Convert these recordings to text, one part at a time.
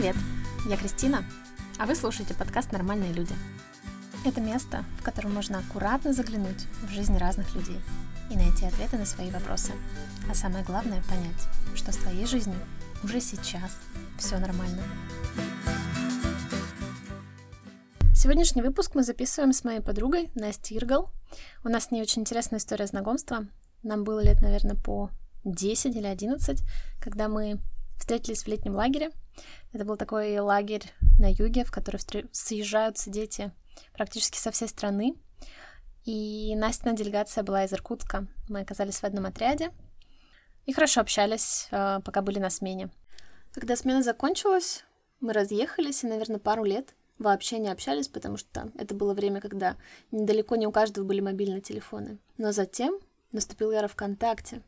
Привет, я Кристина, а вы слушаете подкаст «Нормальные люди». Это место, в котором можно аккуратно заглянуть в жизнь разных людей и найти ответы на свои вопросы. А самое главное — понять, что с твоей жизнью уже сейчас все нормально. Сегодняшний выпуск мы записываем с моей подругой Настей Иргал. У нас не очень интересная история знакомства. Нам было лет, наверное, по 10 или 11, когда мы встретились в летнем лагере. Это был такой лагерь на юге, в который съезжаются дети практически со всей страны. И Настина делегация была из Иркутска. Мы оказались в одном отряде и хорошо общались, а, пока были на смене. Когда смена закончилась, мы разъехались, и, наверное, пару лет вообще не общались, потому что это было время, когда недалеко не у каждого были мобильные телефоны. Но затем наступила эра ВКонтакте,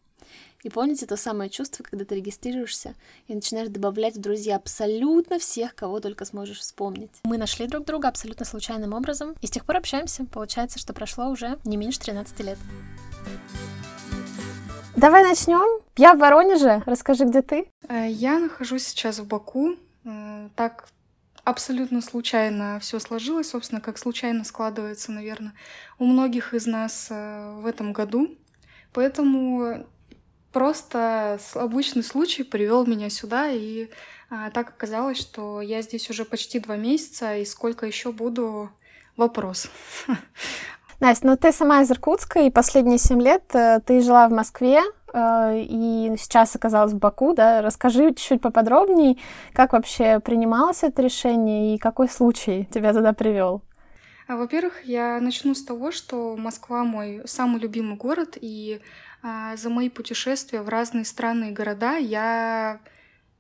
и помните то самое чувство, когда ты регистрируешься и начинаешь добавлять в друзья абсолютно всех, кого только сможешь вспомнить. Мы нашли друг друга абсолютно случайным образом, и с тех пор общаемся. Получается, что прошло уже не меньше 13 лет. Давай начнем. Я в Воронеже. Расскажи, где ты? Э, я нахожусь сейчас в Баку. Так абсолютно случайно все сложилось, собственно, как случайно складывается, наверное, у многих из нас э, в этом году. Поэтому Просто обычный случай привел меня сюда, и а, так оказалось, что я здесь уже почти два месяца, и сколько еще буду вопрос. Настя, ну ты сама из Иркутска, и последние семь лет э, ты жила в Москве, э, и сейчас оказалась в Баку, да? Расскажи чуть-чуть поподробнее, как вообще принималось это решение и какой случай тебя туда привел? А, во-первых, я начну с того, что Москва мой самый любимый город, и за мои путешествия в разные страны и города я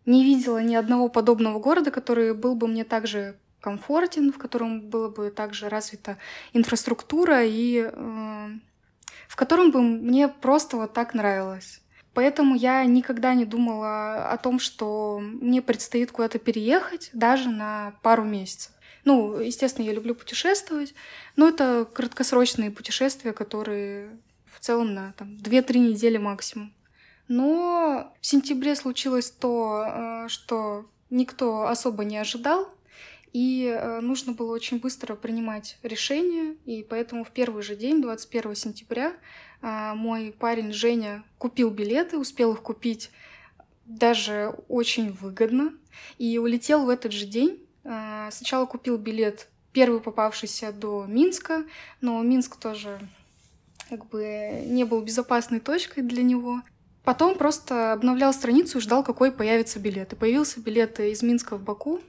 не видела ни одного подобного города, который был бы мне также комфортен, в котором была бы также развита инфраструктура и э, в котором бы мне просто вот так нравилось. Поэтому я никогда не думала о том, что мне предстоит куда-то переехать даже на пару месяцев. Ну, естественно, я люблю путешествовать, но это краткосрочные путешествия, которые в целом на там, 2-3 недели максимум. Но в сентябре случилось то, э, что никто особо не ожидал, и э, нужно было очень быстро принимать решение, и поэтому в первый же день, 21 сентября, э, мой парень Женя купил билеты, успел их купить даже очень выгодно, и улетел в этот же день. Сначала купил билет первый попавшийся до Минска, но Минск тоже как бы не был безопасной точкой для него. Потом просто обновлял страницу и ждал, какой появится билет. И появился билет из Минска в Баку,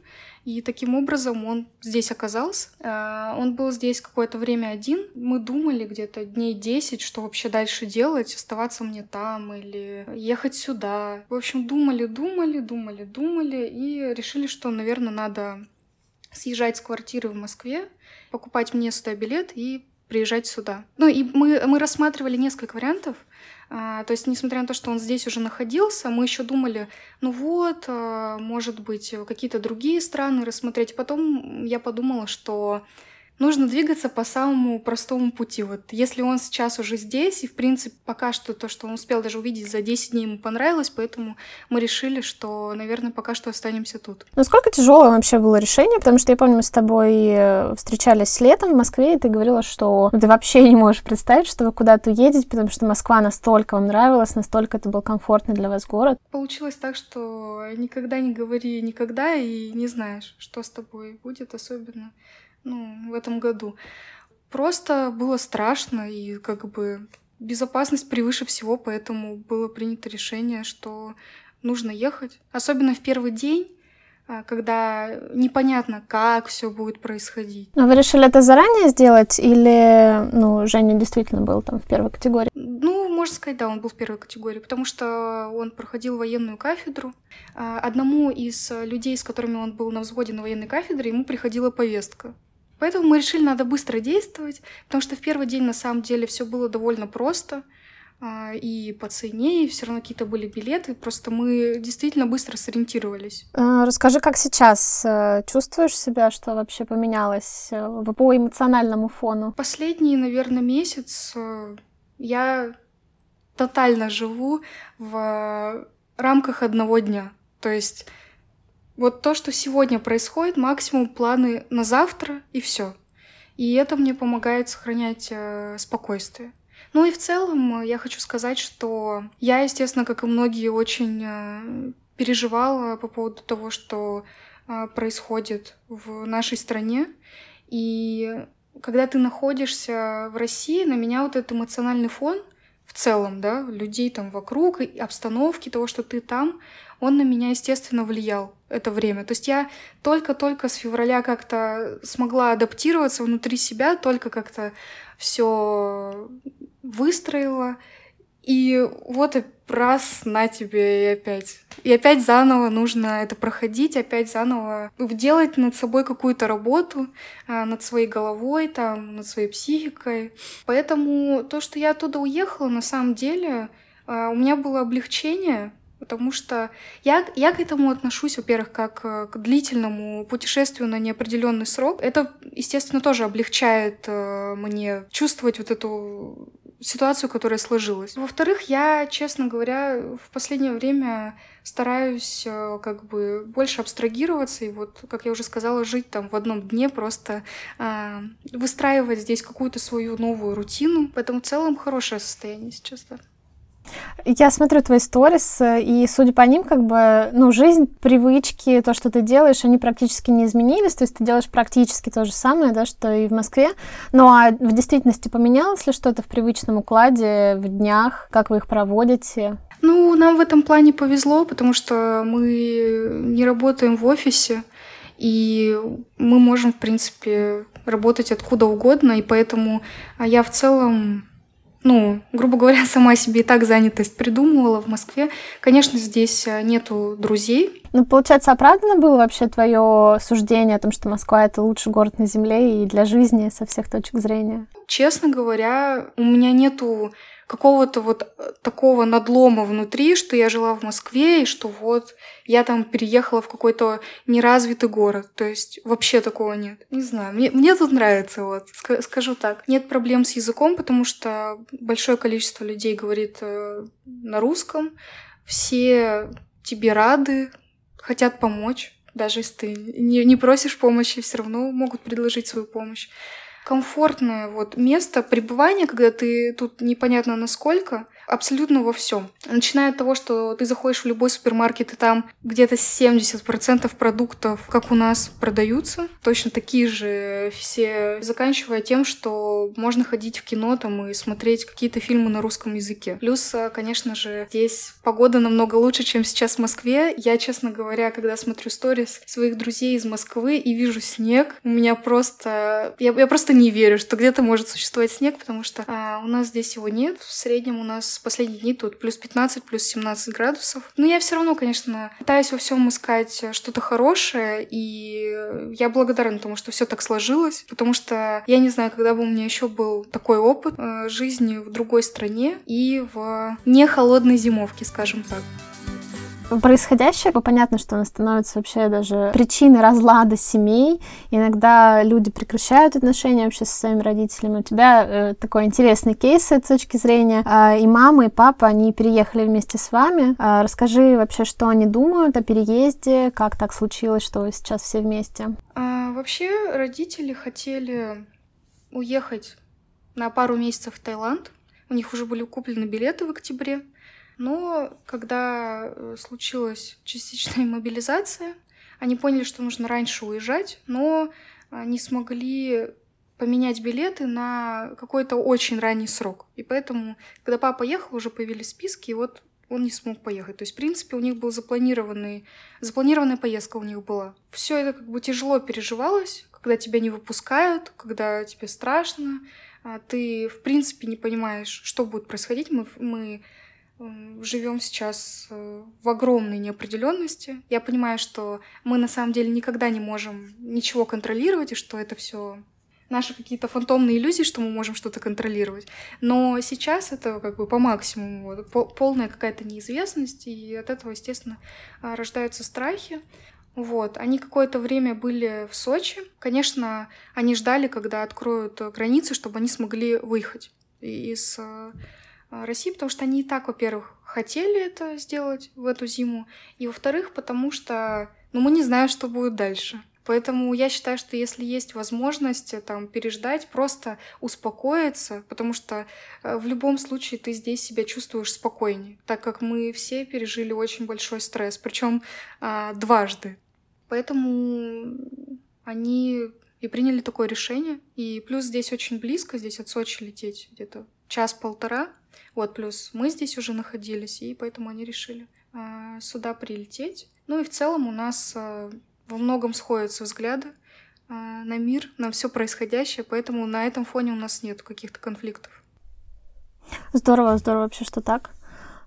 и таким образом он здесь оказался. А, он был здесь какое-то время один. Мы думали где-то дней 10, что вообще дальше делать, оставаться мне там или ехать сюда. В общем, думали, думали, думали, думали и решили, что, наверное, надо съезжать с квартиры в Москве, покупать мне сюда билет и приезжать сюда. Ну и мы, мы рассматривали несколько вариантов. А, то есть, несмотря на то, что он здесь уже находился, мы еще думали, ну вот, а, может быть, какие-то другие страны рассмотреть. Потом я подумала, что нужно двигаться по самому простому пути. Вот если он сейчас уже здесь, и, в принципе, пока что то, что он успел даже увидеть за 10 дней, ему понравилось, поэтому мы решили, что, наверное, пока что останемся тут. Насколько тяжелое вообще было решение? Потому что я помню, мы с тобой э, встречались летом в Москве, и ты говорила, что ты вообще не можешь представить, что вы куда-то уедете, потому что Москва настолько вам нравилась, настолько это был комфортный для вас город. Получилось так, что никогда не говори никогда, и не знаешь, что с тобой будет, особенно ну, в этом году. Просто было страшно, и как бы безопасность превыше всего, поэтому было принято решение, что нужно ехать. Особенно в первый день, а, когда непонятно, как все будет происходить. Но вы решили это заранее сделать или, ну, Женя действительно был там в первой категории? Ну, можно сказать, да, он был в первой категории, потому что он проходил военную кафедру. А, одному из людей, с которыми он был на взводе на военной кафедре, ему приходила повестка. Поэтому мы решили, надо быстро действовать, потому что в первый день на самом деле все было довольно просто а, и по цене, и все равно какие-то были билеты, просто мы действительно быстро сориентировались. А, расскажи, как сейчас э, чувствуешь себя, что вообще поменялось э, по эмоциональному фону? Последний, наверное, месяц э, я тотально живу в рамках одного дня. То есть Вот то, что сегодня происходит, максимум планы на завтра и все. И это мне помогает сохранять э, спокойствие. Ну и в целом э, я хочу сказать, что я, естественно, как и многие, очень э, переживала по поводу того, что э, происходит в нашей стране. И когда ты находишься в России, на меня вот этот эмоциональный фон в целом, да, людей там вокруг, обстановки, того, что ты там, он на меня, естественно, влиял это время. То есть я только-только с февраля как-то смогла адаптироваться внутри себя, только как-то все выстроила. И вот и раз на тебе и опять. И опять заново нужно это проходить, опять заново делать над собой какую-то работу, а, над своей головой, там, над своей психикой. Поэтому то, что я оттуда уехала, на самом деле, а, у меня было облегчение, потому что я, я к этому отношусь, во-первых, как э, к длительному путешествию на неопределенный срок. Это, естественно, тоже облегчает э, мне чувствовать вот эту ситуацию, которая сложилась. Во-вторых, я, честно говоря, в последнее время стараюсь э, как бы больше абстрагироваться и вот, как я уже сказала, жить там в одном дне, просто э, выстраивать здесь какую-то свою новую рутину. Поэтому в целом хорошее состояние сейчас, да. Я смотрю твои сторис, и, судя по ним, как бы, ну, жизнь, привычки, то, что ты делаешь, они практически не изменились, то есть ты делаешь практически то же самое, да, что и в Москве. Ну, а в действительности поменялось ли что-то в привычном укладе, в днях, как вы их проводите? Ну, нам в этом плане повезло, потому что мы не работаем в офисе, и мы можем, в принципе, работать откуда угодно, и поэтому я в целом ну, грубо говоря, сама себе и так занятость придумывала в Москве. Конечно, здесь э, нету друзей. Ну, получается, оправдано было вообще твое суждение о том, что Москва — это лучший город на Земле и для жизни со всех точек зрения? Честно говоря, у меня нету какого-то вот э, такого надлома внутри, что я жила в Москве, и что вот я там переехала в какой-то неразвитый город. То есть вообще такого нет. Не знаю, мне, мне тут нравится, вот, скажу так. Нет проблем с языком, потому что большое количество людей говорит э, на русском. Все тебе рады, хотят помочь. Даже если ты не, не просишь помощи, все равно могут предложить свою помощь комфортное вот место пребывания, когда ты тут непонятно насколько, абсолютно во всем. Начиная от того, что ты заходишь в любой супермаркет, и там где-то 70% продуктов, как у нас, продаются. Точно такие же все. Заканчивая тем, что можно ходить в кино там и смотреть какие-то фильмы на русском языке. Плюс, э, конечно же, здесь погода намного лучше, чем сейчас в Москве. Я, честно говоря, когда смотрю сторис своих друзей из Москвы и вижу снег, у меня просто... Я, я просто не верю, что где-то может существовать снег, потому что а, у нас здесь его нет. В среднем у нас последние дни тут плюс 15, плюс 17 градусов. Но я все равно, конечно, пытаюсь во всем искать что-то хорошее, и я благодарна тому, что все так сложилось, потому что я не знаю, когда бы у меня еще был такой опыт э, жизни в другой стране и в не холодной зимовке, скажем так происходящее, понятно, что оно становится вообще даже причиной разлада семей. Иногда люди прекращают отношения вообще со своими родителями. У тебя э, такой интересный кейс с точки зрения. Э, и мама, и папа, они переехали вместе с вами. Э, расскажи вообще, что они думают о переезде, как так случилось, что сейчас все вместе. А, вообще родители хотели уехать на пару месяцев в Таиланд. У них уже были куплены билеты в октябре. Но когда э, случилась частичная мобилизация, они поняли, что нужно раньше уезжать, но не смогли поменять билеты на какой-то очень ранний срок. И поэтому, когда папа ехал, уже появились списки, и вот он не смог поехать. То есть, в принципе, у них был запланированный, запланированная поездка у них была. Все это как бы тяжело переживалось, когда тебя не выпускают, когда тебе страшно, а ты, в принципе, не понимаешь, что будет происходить. Мы, мы живем сейчас э, в огромной неопределенности. Я понимаю, что мы на самом деле никогда не можем ничего контролировать, и что это все наши какие-то фантомные иллюзии, что мы можем что-то контролировать. Но сейчас это как бы по максимуму, вот, полная какая-то неизвестность, и от этого, естественно, а, рождаются страхи. Вот, они какое-то время были в Сочи. Конечно, они ждали, когда откроют границы, чтобы они смогли выехать из России, потому что они и так, во-первых, хотели это сделать в эту зиму, и, во-вторых, потому что но мы не знаем, что будет дальше. Поэтому я считаю, что если есть возможность э, там переждать, просто успокоиться, потому что э, в любом случае ты здесь себя чувствуешь спокойнее, так как мы все пережили очень большой стресс, причем а, дважды. Поэтому они и приняли такое решение. И плюс здесь очень близко, здесь от Сочи лететь где-то час-полтора. Вот, плюс мы здесь уже находились, и поэтому они решили а, сюда прилететь. Ну и в целом у нас а, во многом сходятся взгляды а, на мир, на все происходящее, поэтому на этом фоне у нас нет каких-то конфликтов. Здорово, здорово вообще, что так.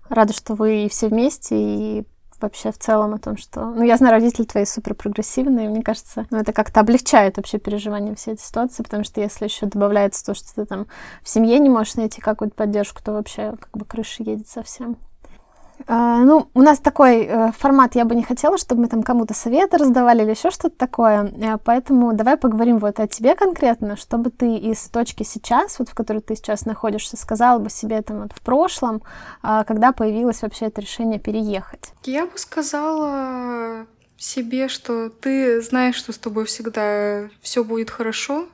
Рада, что вы все вместе и вообще в целом о том, что... Ну, я знаю, родители твои супер прогрессивные, мне кажется, ну, это как-то облегчает вообще переживание всей этой ситуации, потому что если еще добавляется то, что ты там в семье не можешь найти какую-то поддержку, то вообще как бы крыша едет совсем. А, ну, у нас такой э, формат, я бы не хотела, чтобы мы там кому-то советы раздавали или еще что-то такое, э, поэтому давай поговорим вот о тебе конкретно, чтобы ты из точки сейчас, вот в которой ты сейчас находишься, сказала бы себе там вот в прошлом, а, когда появилось вообще это решение переехать. Я бы сказала себе, что ты знаешь, что с тобой всегда все будет хорошо,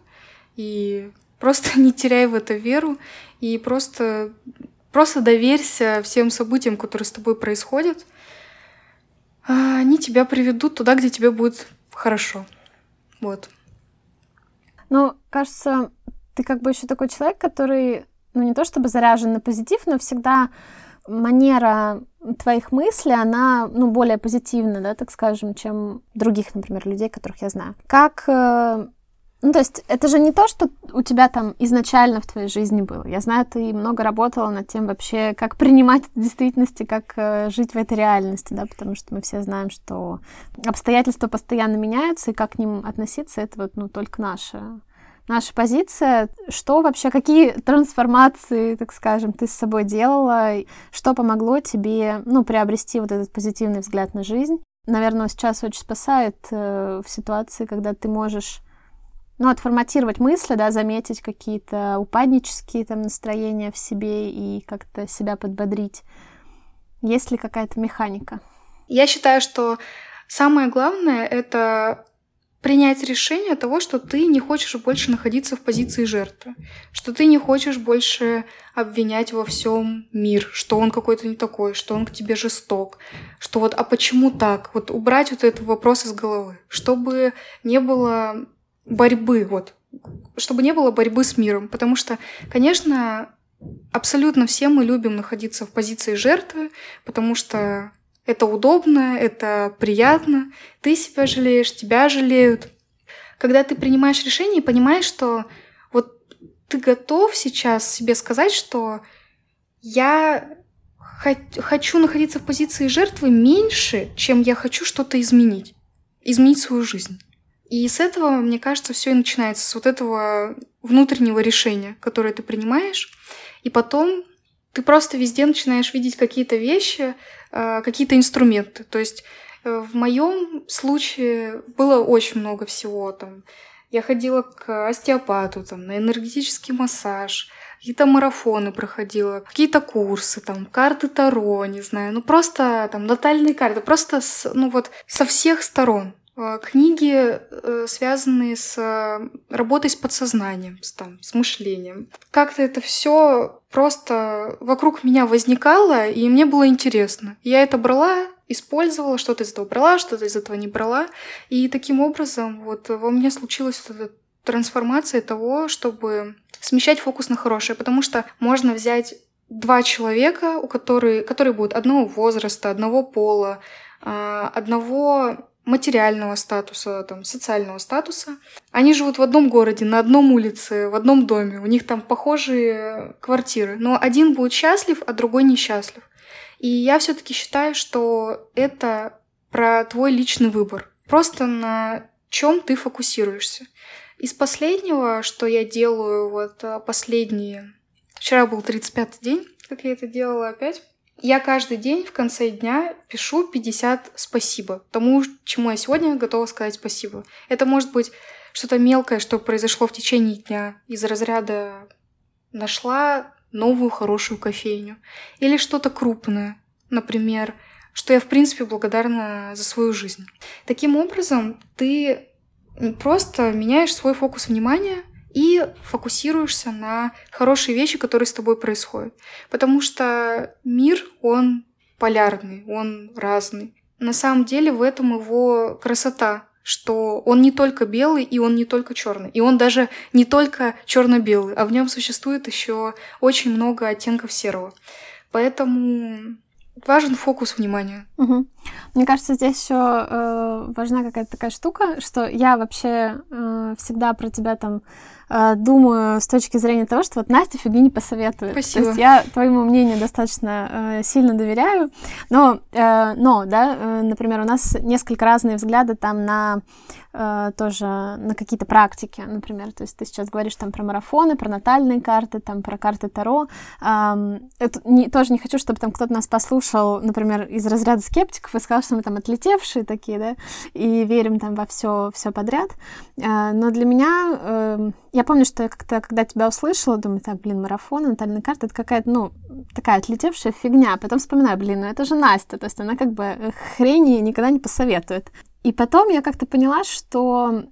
и просто не теряй в это веру, и просто Просто доверься всем событиям, которые с тобой происходят. А, они тебя приведут туда, где тебе будет хорошо. Вот. Ну, кажется, ты как бы еще такой человек, который, ну, не то чтобы заряжен на позитив, но всегда манера твоих мыслей, она, ну, более позитивна, да, так скажем, чем других, например, людей, которых я знаю. Как э, ну, то есть это же не то, что у тебя там изначально в твоей жизни было. Я знаю, ты много работала над тем вообще, как принимать в действительности, как э, жить в этой реальности, да, потому что мы все знаем, что обстоятельства постоянно меняются, и как к ним относиться, это вот, ну, только наша наша позиция, что вообще, какие трансформации, так скажем, ты с собой делала, что помогло тебе, ну, приобрести вот этот позитивный взгляд на жизнь. Наверное, сейчас очень спасает э, в ситуации, когда ты можешь ну, отформатировать мысли, да, заметить какие-то упаднические там настроения в себе и как-то себя подбодрить. Есть ли какая-то механика? Я считаю, что самое главное — это принять решение того, что ты не хочешь больше находиться в позиции жертвы, что ты не хочешь больше обвинять во всем мир, что он какой-то не такой, что он к тебе жесток, что вот а почему так? Вот убрать вот этот вопрос из головы, чтобы не было борьбы, вот, чтобы не было борьбы с миром. Потому что, конечно, абсолютно все мы любим находиться в позиции жертвы, потому что это удобно, это приятно, ты себя жалеешь, тебя жалеют. Когда ты принимаешь решение и понимаешь, что вот ты готов сейчас себе сказать, что я хочу находиться в позиции жертвы меньше, чем я хочу что-то изменить, изменить свою жизнь. И с этого, мне кажется, все и начинается, с вот этого внутреннего решения, которое ты принимаешь. И потом ты просто везде начинаешь видеть какие-то вещи, а, какие-то инструменты. То есть э, в моем случае было очень много всего. Там, я ходила к остеопату, там, на энергетический массаж, какие-то марафоны проходила, какие-то курсы, там, карты Таро, не знаю, ну просто там натальные карты, просто с, ну вот со всех сторон. А, книги, э, связанные с э, работой с подсознанием, с, там, с мышлением. Как-то это все просто вокруг меня возникало, и мне было интересно. Я это брала, использовала, что-то из этого брала, что-то из этого не брала. И таким образом вот во мне случилась вот эта трансформация того, чтобы смещать фокус на хорошее, потому что можно взять два человека, у которых, которые будут одного возраста, одного пола, а, одного материального статуса, там, социального статуса. Они живут в одном городе, на одном улице, в одном доме. У них там похожие квартиры. Но один будет счастлив, а другой несчастлив. И я все-таки считаю, что это про твой личный выбор. Просто на чем ты фокусируешься. Из последнего, что я делаю, вот а, последние... Вчера был 35-й день, как я это делала опять. Я каждый день в конце дня пишу 50 спасибо тому, чему я сегодня готова сказать спасибо. Это может быть что-то мелкое, что произошло в течение дня из разряда нашла новую хорошую кофейню. Или что-то крупное. Например, что я, в принципе, благодарна за свою жизнь. Таким образом, ты просто меняешь свой фокус внимания и фокусируешься на хорошие вещи, которые с тобой происходят. Потому что мир, он полярный, он разный. На самом деле в этом его красота, что он не только белый и он не только черный, и он даже не только черно-белый, а в нем существует еще очень много оттенков серого. Поэтому важен фокус внимания. Угу. Мне кажется, здесь еще э, важна какая-то такая штука, что я вообще э, всегда про тебя там думаю с точки зрения того, что вот Настя фигни не посоветует. Спасибо. То есть я твоему мнению достаточно э, сильно доверяю, но, э, но, да, э, например, у нас несколько разные взгляды там на э, тоже на какие-то практики, например. То есть ты сейчас говоришь там про марафоны, про натальные карты, там про карты Таро. Э, это не, тоже не хочу, чтобы там кто-то нас послушал, например, из разряда скептиков и сказал, что мы там отлетевшие такие, да, и верим там во все, все подряд. Э, но для меня, э, я помню, что я как-то, когда тебя услышала, думаю, так, блин, марафон, натальные карты, это какая-то, ну, такая отлетевшая фигня. Потом вспоминаю, блин, ну это же Настя, то есть она как бы э, хрени никогда не посоветует. И потом я как-то поняла, что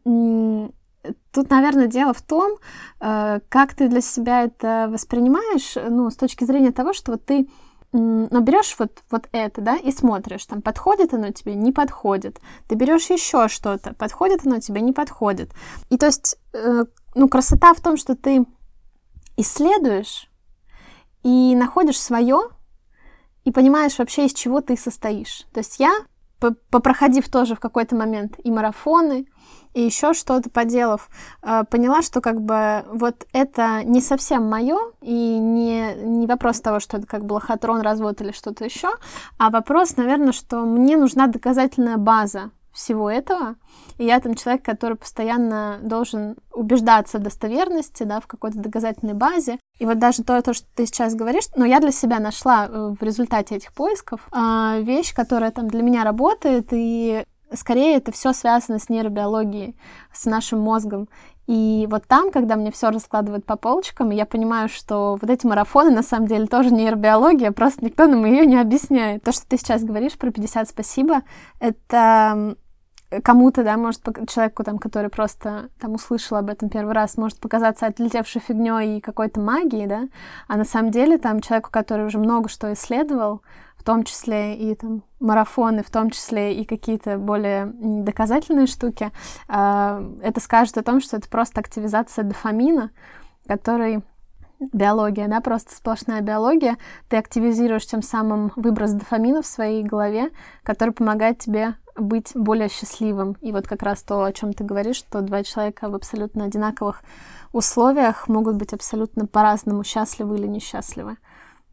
Тут, наверное, дело в том, э, как ты для себя это воспринимаешь, ну, с точки зрения того, что вот ты ну, берешь вот, вот это, да, и смотришь, там, подходит оно тебе, не подходит. Ты берешь еще что-то, подходит оно тебе, не подходит. И то есть, э, ну, красота в том, что ты исследуешь и находишь свое, и понимаешь вообще, из чего ты состоишь. То есть я попроходив тоже в какой-то момент и марафоны, и еще что-то поделав, э, поняла, что как бы вот это не совсем мое, и не, не вопрос того, что это как бы лохотрон, развод или что-то еще, а вопрос, наверное, что мне нужна доказательная база всего этого. И я там человек, который постоянно должен убеждаться в достоверности, да, в какой-то доказательной базе. И вот даже то, то, что ты сейчас говоришь, но я для себя нашла э, в результате этих поисков э, вещь, которая там для меня работает, и скорее это все связано с нейробиологией, с нашим мозгом. И вот там, когда мне все раскладывают по полочкам, я понимаю, что вот эти марафоны на самом деле тоже нейробиология, просто никто нам ее не объясняет. То, что ты сейчас говоришь про 50 спасибо, это кому-то, да, может, человеку, там, который просто там услышал об этом первый раз, может показаться отлетевшей фигней и какой-то магией, да, а на самом деле там человеку, который уже много что исследовал, в том числе и там марафоны, в том числе и какие-то более доказательные штуки, а, это скажет о том, что это просто активизация дофамина, который биология, да, просто сплошная биология, ты активизируешь тем самым выброс дофамина в своей голове, который помогает тебе быть более счастливым. И вот как раз то, о чем ты говоришь, что два человека в абсолютно одинаковых условиях могут быть абсолютно по-разному счастливы или несчастливы.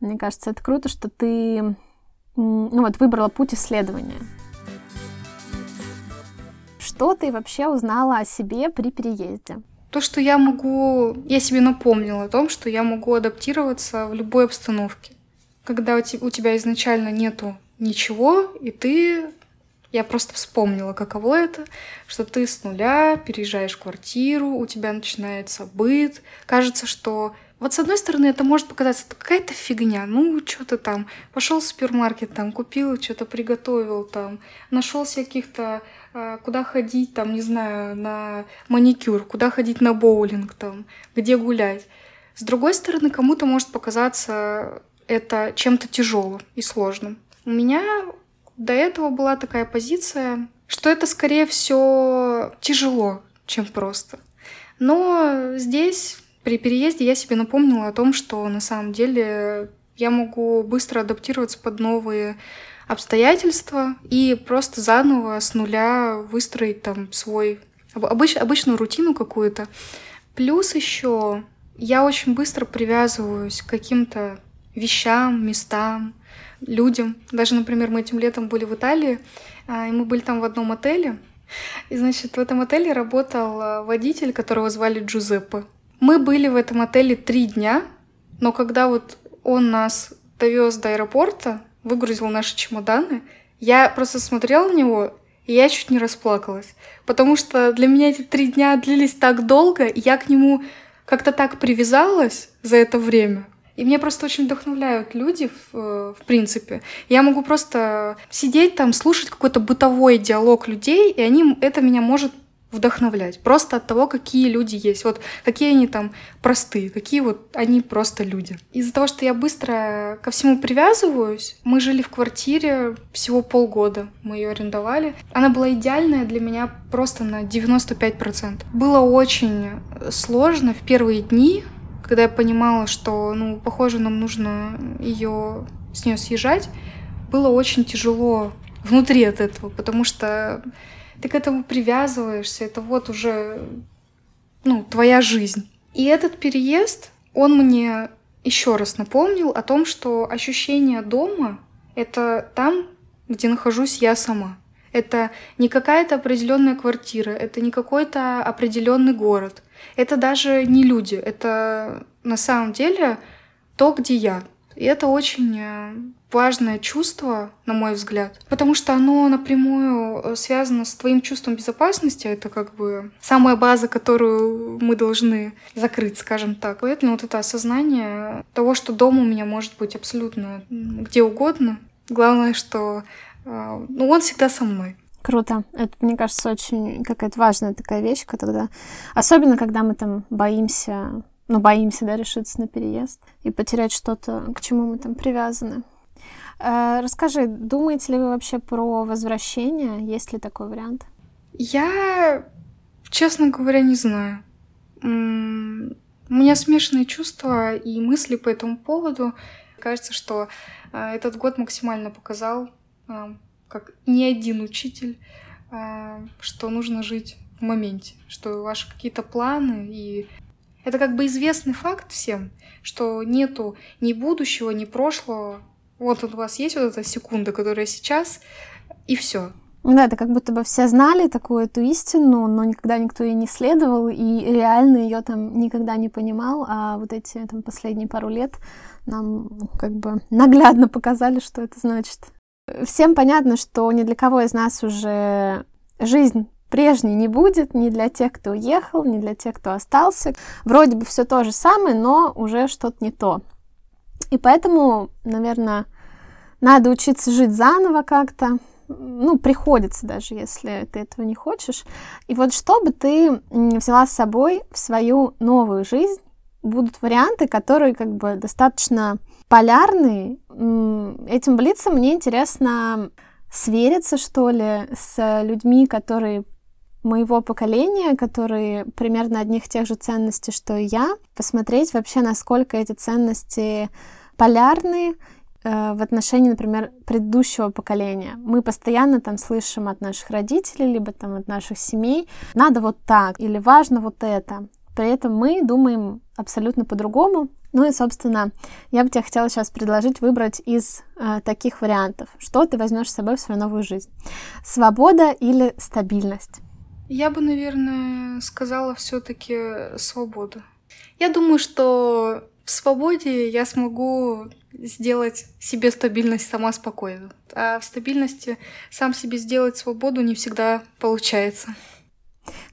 Мне кажется, это круто, что ты ну вот, выбрала путь исследования. Что ты вообще узнала о себе при переезде? То, что я могу... Я себе напомнила о том, что я могу адаптироваться в любой обстановке. Когда у тебя изначально нету ничего, и ты я просто вспомнила, каково это, что ты с нуля переезжаешь в квартиру, у тебя начинается быт. Кажется, что вот с одной стороны это может показаться какая-то фигня, ну что ты там, пошел в супермаркет, там купил, что-то приготовил, там нашел каких-то а, куда ходить, там не знаю, на маникюр, куда ходить на боулинг, там где гулять. С другой стороны, кому-то может показаться это чем-то тяжелым и сложным. У меня до этого была такая позиция, что это скорее всего тяжело, чем просто. Но здесь, при переезде, я себе напомнила о том, что на самом деле я могу быстро адаптироваться под новые обстоятельства и просто заново с нуля выстроить там свой обыч, обычную рутину какую-то. Плюс еще я очень быстро привязываюсь к каким-то вещам, местам, людям. Даже, например, мы этим летом были в Италии, а, и мы были там в одном отеле. И, значит, в этом отеле работал а, водитель, которого звали Джузеппе. Мы были в этом отеле три дня, но когда вот он нас довез до аэропорта, выгрузил наши чемоданы, я просто смотрела на него, и я чуть не расплакалась. Потому что для меня эти три дня длились так долго, и я к нему как-то так привязалась за это время. И мне просто очень вдохновляют люди, в, в принципе. Я могу просто сидеть там, слушать какой-то бытовой диалог людей, и они, это меня может вдохновлять. Просто от того, какие люди есть. Вот какие они там простые, какие вот они просто люди. Из-за того, что я быстро ко всему привязываюсь, мы жили в квартире всего полгода. Мы ее арендовали. Она была идеальная для меня просто на 95%. Было очень сложно в первые дни, когда я понимала, что, ну, похоже, нам нужно ее с нее съезжать, было очень тяжело внутри от этого, потому что ты к этому привязываешься, это вот уже, ну, твоя жизнь. И этот переезд, он мне еще раз напомнил о том, что ощущение дома — это там, где нахожусь я сама. Это не какая-то определенная квартира, это не какой-то определенный город. Это даже не люди, это на самом деле то, где я. И это очень э, важное чувство, на мой взгляд, потому что оно напрямую э, связано с твоим чувством безопасности. Это как бы самая база, которую мы должны закрыть, скажем так. Поэтому вот это осознание того, что дом у меня может быть абсолютно где угодно. Главное, что э, ну, он всегда со мной. Круто. Это, мне кажется, очень какая-то важная такая вещь, когда... Особенно, когда мы там боимся ну, боимся, да, решиться на переезд и потерять что-то, к чему мы там привязаны. Э, расскажи, думаете ли вы вообще про возвращение? Есть ли такой вариант? Я, честно говоря, не знаю. У меня смешанные чувства и мысли по этому поводу. Кажется, что э, этот год максимально показал, э, как ни один учитель, что нужно жить в моменте, что ваши какие-то планы и это как бы известный факт всем, что нету ни будущего, ни прошлого. Вот у вас есть вот эта секунда, которая сейчас, и все. Ну да, это как будто бы все знали такую эту истину, но никогда никто ей не следовал, и реально ее там никогда не понимал, а вот эти там последние пару лет нам как бы наглядно показали, что это значит. Всем понятно, что ни для кого из нас уже жизнь прежней не будет ни для тех, кто уехал, ни для тех, кто остался. Вроде бы все то же самое, но уже что-то не то. И поэтому, наверное, надо учиться жить заново как-то. Ну, приходится даже, если ты этого не хочешь. И вот чтобы ты взяла с собой в свою новую жизнь, будут варианты, которые как бы достаточно полярные. Этим блицам мне интересно свериться, что ли, с людьми, которые моего поколения, которые примерно одних тех же ценностей, что и я, посмотреть вообще, насколько эти ценности полярны э, в отношении, например, предыдущего поколения. Мы постоянно там слышим от наших родителей, либо там от наших семей, надо вот так, или важно вот это. При этом мы думаем абсолютно по-другому. Ну и, собственно, я бы тебе хотела сейчас предложить выбрать из э, таких вариантов, что ты возьмешь с собой в свою новую жизнь. Свобода или стабильность? Я бы, наверное, сказала все-таки свободу. Я думаю, что в свободе я смогу сделать себе стабильность сама спокойно. А в стабильности сам себе сделать свободу не всегда получается.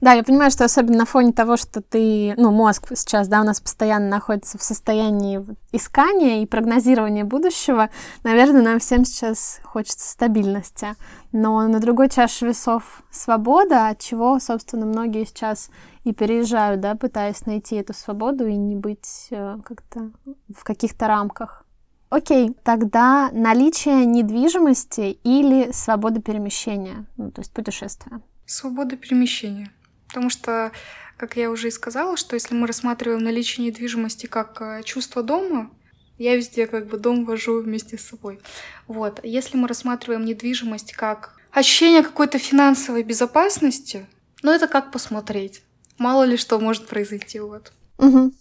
Да, я понимаю, что особенно на фоне того, что ты, ну, мозг сейчас, да, у нас постоянно находится в состоянии искания и прогнозирования будущего, наверное, нам всем сейчас хочется стабильности. Но на другой чаше весов свобода, от чего, собственно, многие сейчас и переезжают, да, пытаясь найти эту свободу и не быть э, как-то в каких-то рамках. Окей, тогда наличие недвижимости или свобода перемещения, ну, то есть путешествия. Свобода перемещения. Потому что, как я уже и сказала, что если мы рассматриваем наличие недвижимости как э, чувство дома, я везде как бы дом вожу вместе с собой. Вот. Если мы рассматриваем недвижимость как ощущение какой-то финансовой безопасности, ну это как посмотреть. Мало ли что может произойти. Вот. Угу.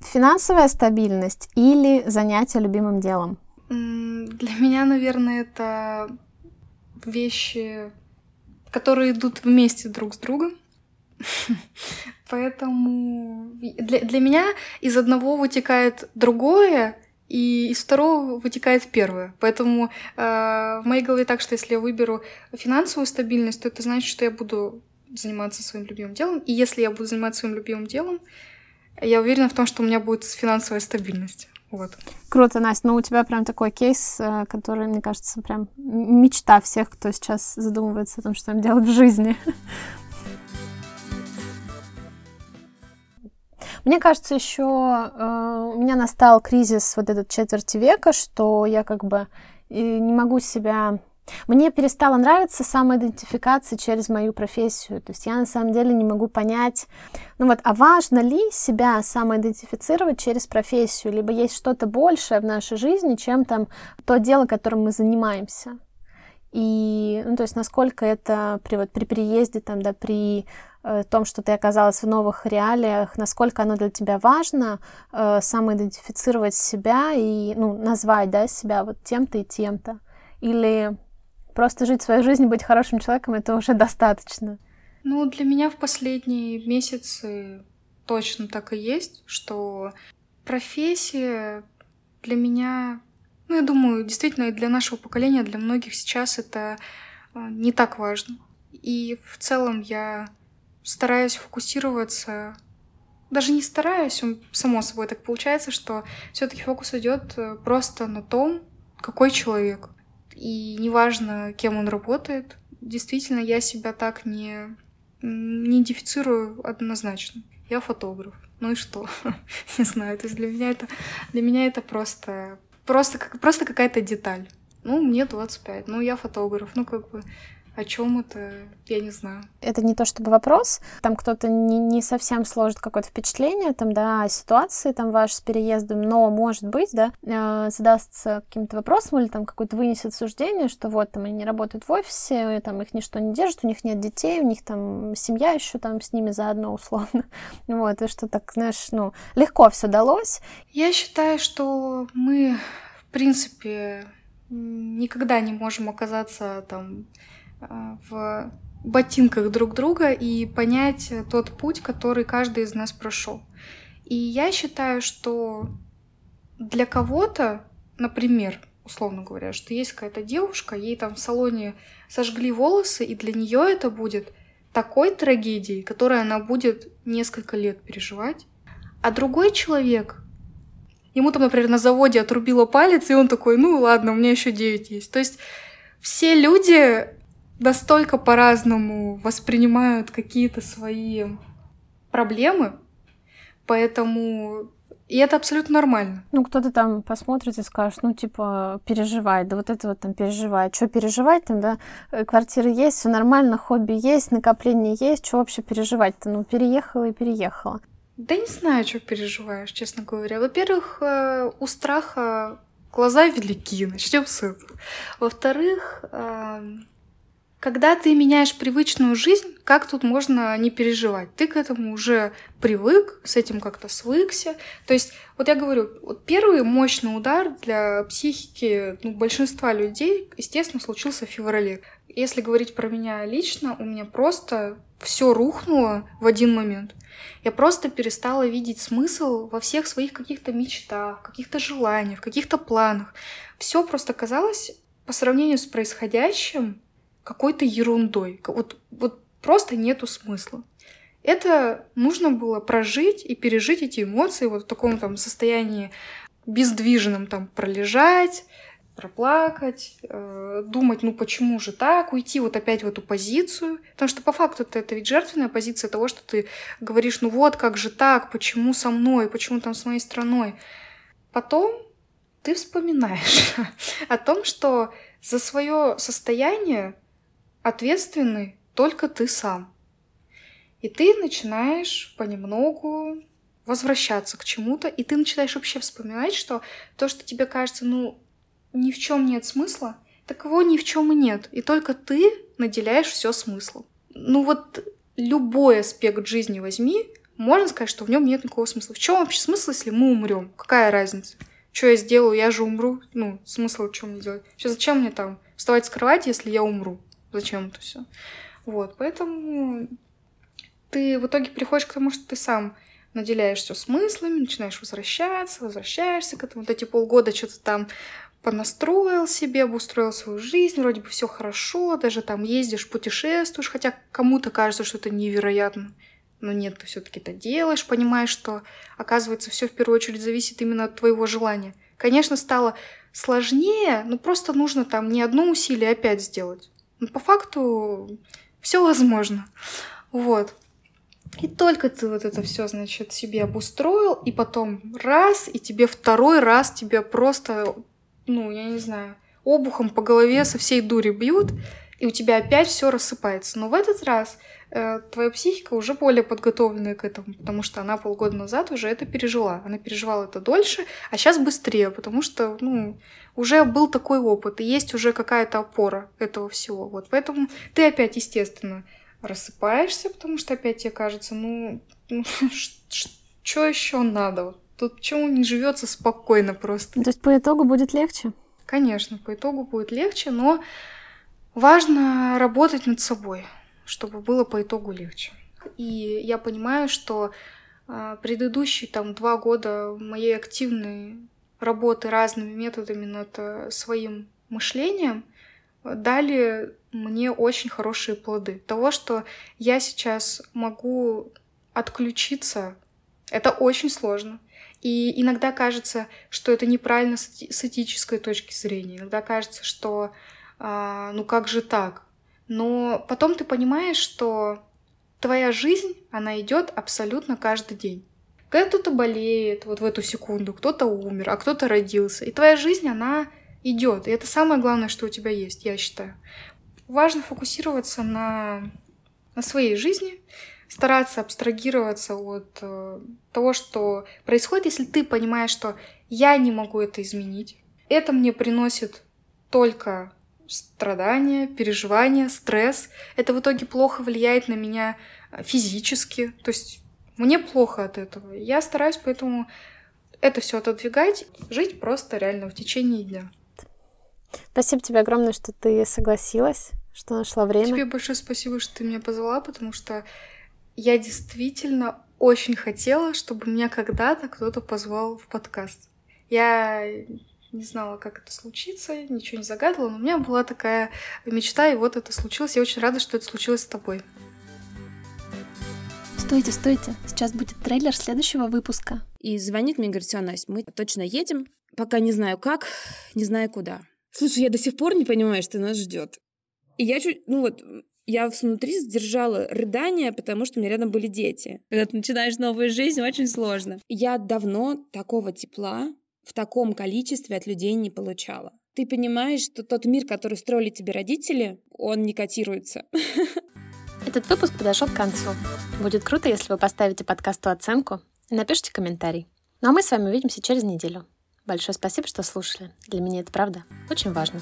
Финансовая стабильность или занятие любимым делом? Для меня, наверное, это вещи которые идут вместе друг с другом. Поэтому для, для меня из одного вытекает другое, и из второго вытекает первое. Поэтому э, в моей голове так, что если я выберу финансовую стабильность, то это значит, что я буду заниматься своим любимым делом. И если я буду заниматься своим любимым делом, я уверена в том, что у меня будет финансовая стабильность. Вот. Круто, Настя. Ну, у тебя прям такой кейс, э, который, мне кажется, прям мечта всех, кто сейчас задумывается о том, что им делать в жизни. Мне кажется, еще э, у меня настал кризис вот этот четверти века, что я как бы не могу себя мне перестала нравиться самоидентификация через мою профессию. То есть я на самом деле не могу понять, ну вот, а важно ли себя самоидентифицировать через профессию, либо есть что-то большее в нашей жизни, чем там то дело, которым мы занимаемся. И, ну, то есть, насколько это при, вот, при переезде, там, да, при э, том, что ты оказалась в новых реалиях, насколько оно для тебя важно э, самоидентифицировать себя и, ну, назвать, да, себя вот тем-то и тем-то. Или Просто жить свою жизнь, быть хорошим человеком, это уже достаточно. Ну, для меня в последние месяцы точно так и есть, что профессия для меня, ну, я думаю, действительно и для нашего поколения, для многих сейчас это а, не так важно. И в целом я стараюсь фокусироваться, даже не стараюсь, само собой так получается, что все-таки фокус идет э, просто на том, какой человек. И неважно, кем он работает, действительно, я себя так не, не идентифицирую однозначно. Я фотограф. Ну и что? не знаю. То есть для меня это, для меня это просто, просто, просто какая-то деталь. Ну, мне 25, ну, я фотограф, ну, как бы, о чем это, я не знаю. Это не то чтобы вопрос, там кто-то не, не совсем сложит какое-то впечатление там, да, о ситуации там ваш с переездом, но, может быть, да, э, задастся каким-то вопросом или там какое-то вынесет суждение, что вот там они не работают в офисе, там их ничто не держит, у них нет детей, у них там семья еще там с ними заодно условно. Вот, и что так, знаешь, ну, легко все далось. Я считаю, что мы, в принципе, никогда не можем оказаться там в ботинках друг друга и понять тот путь, который каждый из нас прошел. И я считаю, что для кого-то, например, условно говоря, что есть какая-то девушка, ей там в салоне сожгли волосы, и для нее это будет такой трагедией, которую она будет несколько лет переживать. А другой человек, ему там, например, на заводе отрубило палец, и он такой, ну ладно, у меня еще 9 есть. То есть все люди настолько по-разному воспринимают какие-то свои проблемы, поэтому и это абсолютно нормально. Ну, кто-то там посмотрит и скажет, ну, типа, переживает, да вот это вот там переживает. Что переживать там, да? Э, квартира есть, все нормально, хобби есть, накопление есть, что вообще переживать-то? Ну, переехала и переехала. Да не знаю, что переживаешь, честно говоря. Во-первых, э, у страха глаза велики, начнем с этого. Во-вторых, эм, когда ты меняешь привычную жизнь, как тут можно не переживать? Ты к этому уже привык, с этим как-то свыкся. То есть, вот я говорю, вот первый мощный удар для психики ну, большинства людей, естественно, случился в феврале. Если говорить про меня лично, у меня просто все рухнуло в один момент. Я просто перестала видеть смысл во всех своих каких-то мечтах, каких-то желаниях, каких-то планах. Все просто казалось по сравнению с происходящим какой-то ерундой. Вот, вот просто нету смысла. Это нужно было прожить и пережить эти эмоции вот в таком там состоянии бездвижном, там пролежать, проплакать, э, думать, ну почему же так, уйти вот опять в эту позицию. Потому что по факту это, это ведь жертвенная позиция того, что ты говоришь, ну вот как же так, почему со мной, почему там с моей страной. Потом ты вспоминаешь о том, что за свое состояние ответственный только ты сам. И ты начинаешь понемногу возвращаться к чему-то, и ты начинаешь вообще вспоминать, что то, что тебе кажется, ну, ни в чем нет смысла, таково ни в чем и нет. И только ты наделяешь все смыслом. Ну вот любой аспект жизни возьми, можно сказать, что в нем нет никакого смысла. В чем вообще смысл, если мы умрем? Какая разница? Что я сделаю? Я же умру. Ну, смысл в чем мне делать? Сейчас зачем мне там вставать с кровати, если я умру? Зачем это все? Вот, поэтому ты в итоге приходишь к тому, что ты сам наделяешь все смыслами, начинаешь возвращаться, возвращаешься к этому. Вот эти полгода что-то там понастроил себе, обустроил свою жизнь, вроде бы все хорошо, даже там ездишь, путешествуешь, хотя кому-то кажется, что это невероятно. но нет, ты все-таки это делаешь, понимаешь, что, оказывается, все в первую очередь зависит именно от твоего желания. Конечно, стало сложнее, но просто нужно там не одно усилие опять сделать. Но по факту все возможно. Вот. И только ты вот это все, значит, себе обустроил, и потом раз, и тебе второй раз тебя просто, ну, я не знаю, обухом по голове со всей дури бьют, и у тебя опять все рассыпается. Но в этот раз э, твоя психика уже более подготовленная к этому, потому что она полгода назад уже это пережила. Она переживала это дольше, а сейчас быстрее, потому что, ну, уже был такой опыт, и есть уже какая-то опора этого всего. Вот, поэтому ты опять, естественно, рассыпаешься, потому что опять тебе кажется, ну, ну что еще надо? Тут почему не живется спокойно просто? То есть по итогу будет легче? Конечно, по итогу будет легче, но важно работать над собой, чтобы было по итогу легче. И я понимаю, что а, предыдущие там два года моей активной работы разными методами над э, своим мышлением дали мне очень хорошие плоды. Того, что я сейчас могу отключиться, это очень сложно. И иногда кажется, что это неправильно с этической точки зрения. Иногда кажется, что а, ну как же так? Но потом ты понимаешь, что твоя жизнь, она идет абсолютно каждый день. Когда кто-то болеет вот в эту секунду, кто-то умер, а кто-то родился. И твоя жизнь, она идет. И это самое главное, что у тебя есть, я считаю. Важно фокусироваться на, на своей жизни, стараться абстрагироваться от э, того, что происходит, если ты понимаешь, что я не могу это изменить. Это мне приносит только страдания, переживания, стресс. Это в итоге плохо влияет на меня э, физически. То есть мне плохо от этого. Я стараюсь поэтому это все отодвигать, жить просто реально в течение дня. Спасибо тебе огромное, что ты согласилась, что нашла время. Тебе большое спасибо, что ты меня позвала, потому что я действительно очень хотела, чтобы меня когда-то кто-то позвал в подкаст. Я не знала, как это случится, ничего не загадывала, но у меня была такая мечта, и вот это случилось. Я очень рада, что это случилось с тобой. Стойте, стойте, сейчас будет трейлер следующего выпуска. И звонит мне, говорит, все, Настя, мы точно едем, пока не знаю как, не знаю куда. Слушай, я до сих пор не понимаю, что нас ждет. И я чуть, ну вот, я внутри сдержала рыдания, потому что у меня рядом были дети. Когда ты начинаешь новую жизнь, очень сложно. Я давно такого тепла в таком количестве от людей не получала. Ты понимаешь, что тот мир, который строили тебе родители, он не котируется. Этот выпуск подошел к концу. Будет круто, если вы поставите подкасту оценку и напишите комментарий. Ну а мы с вами увидимся через неделю. Большое спасибо, что слушали. Для меня это правда очень важно.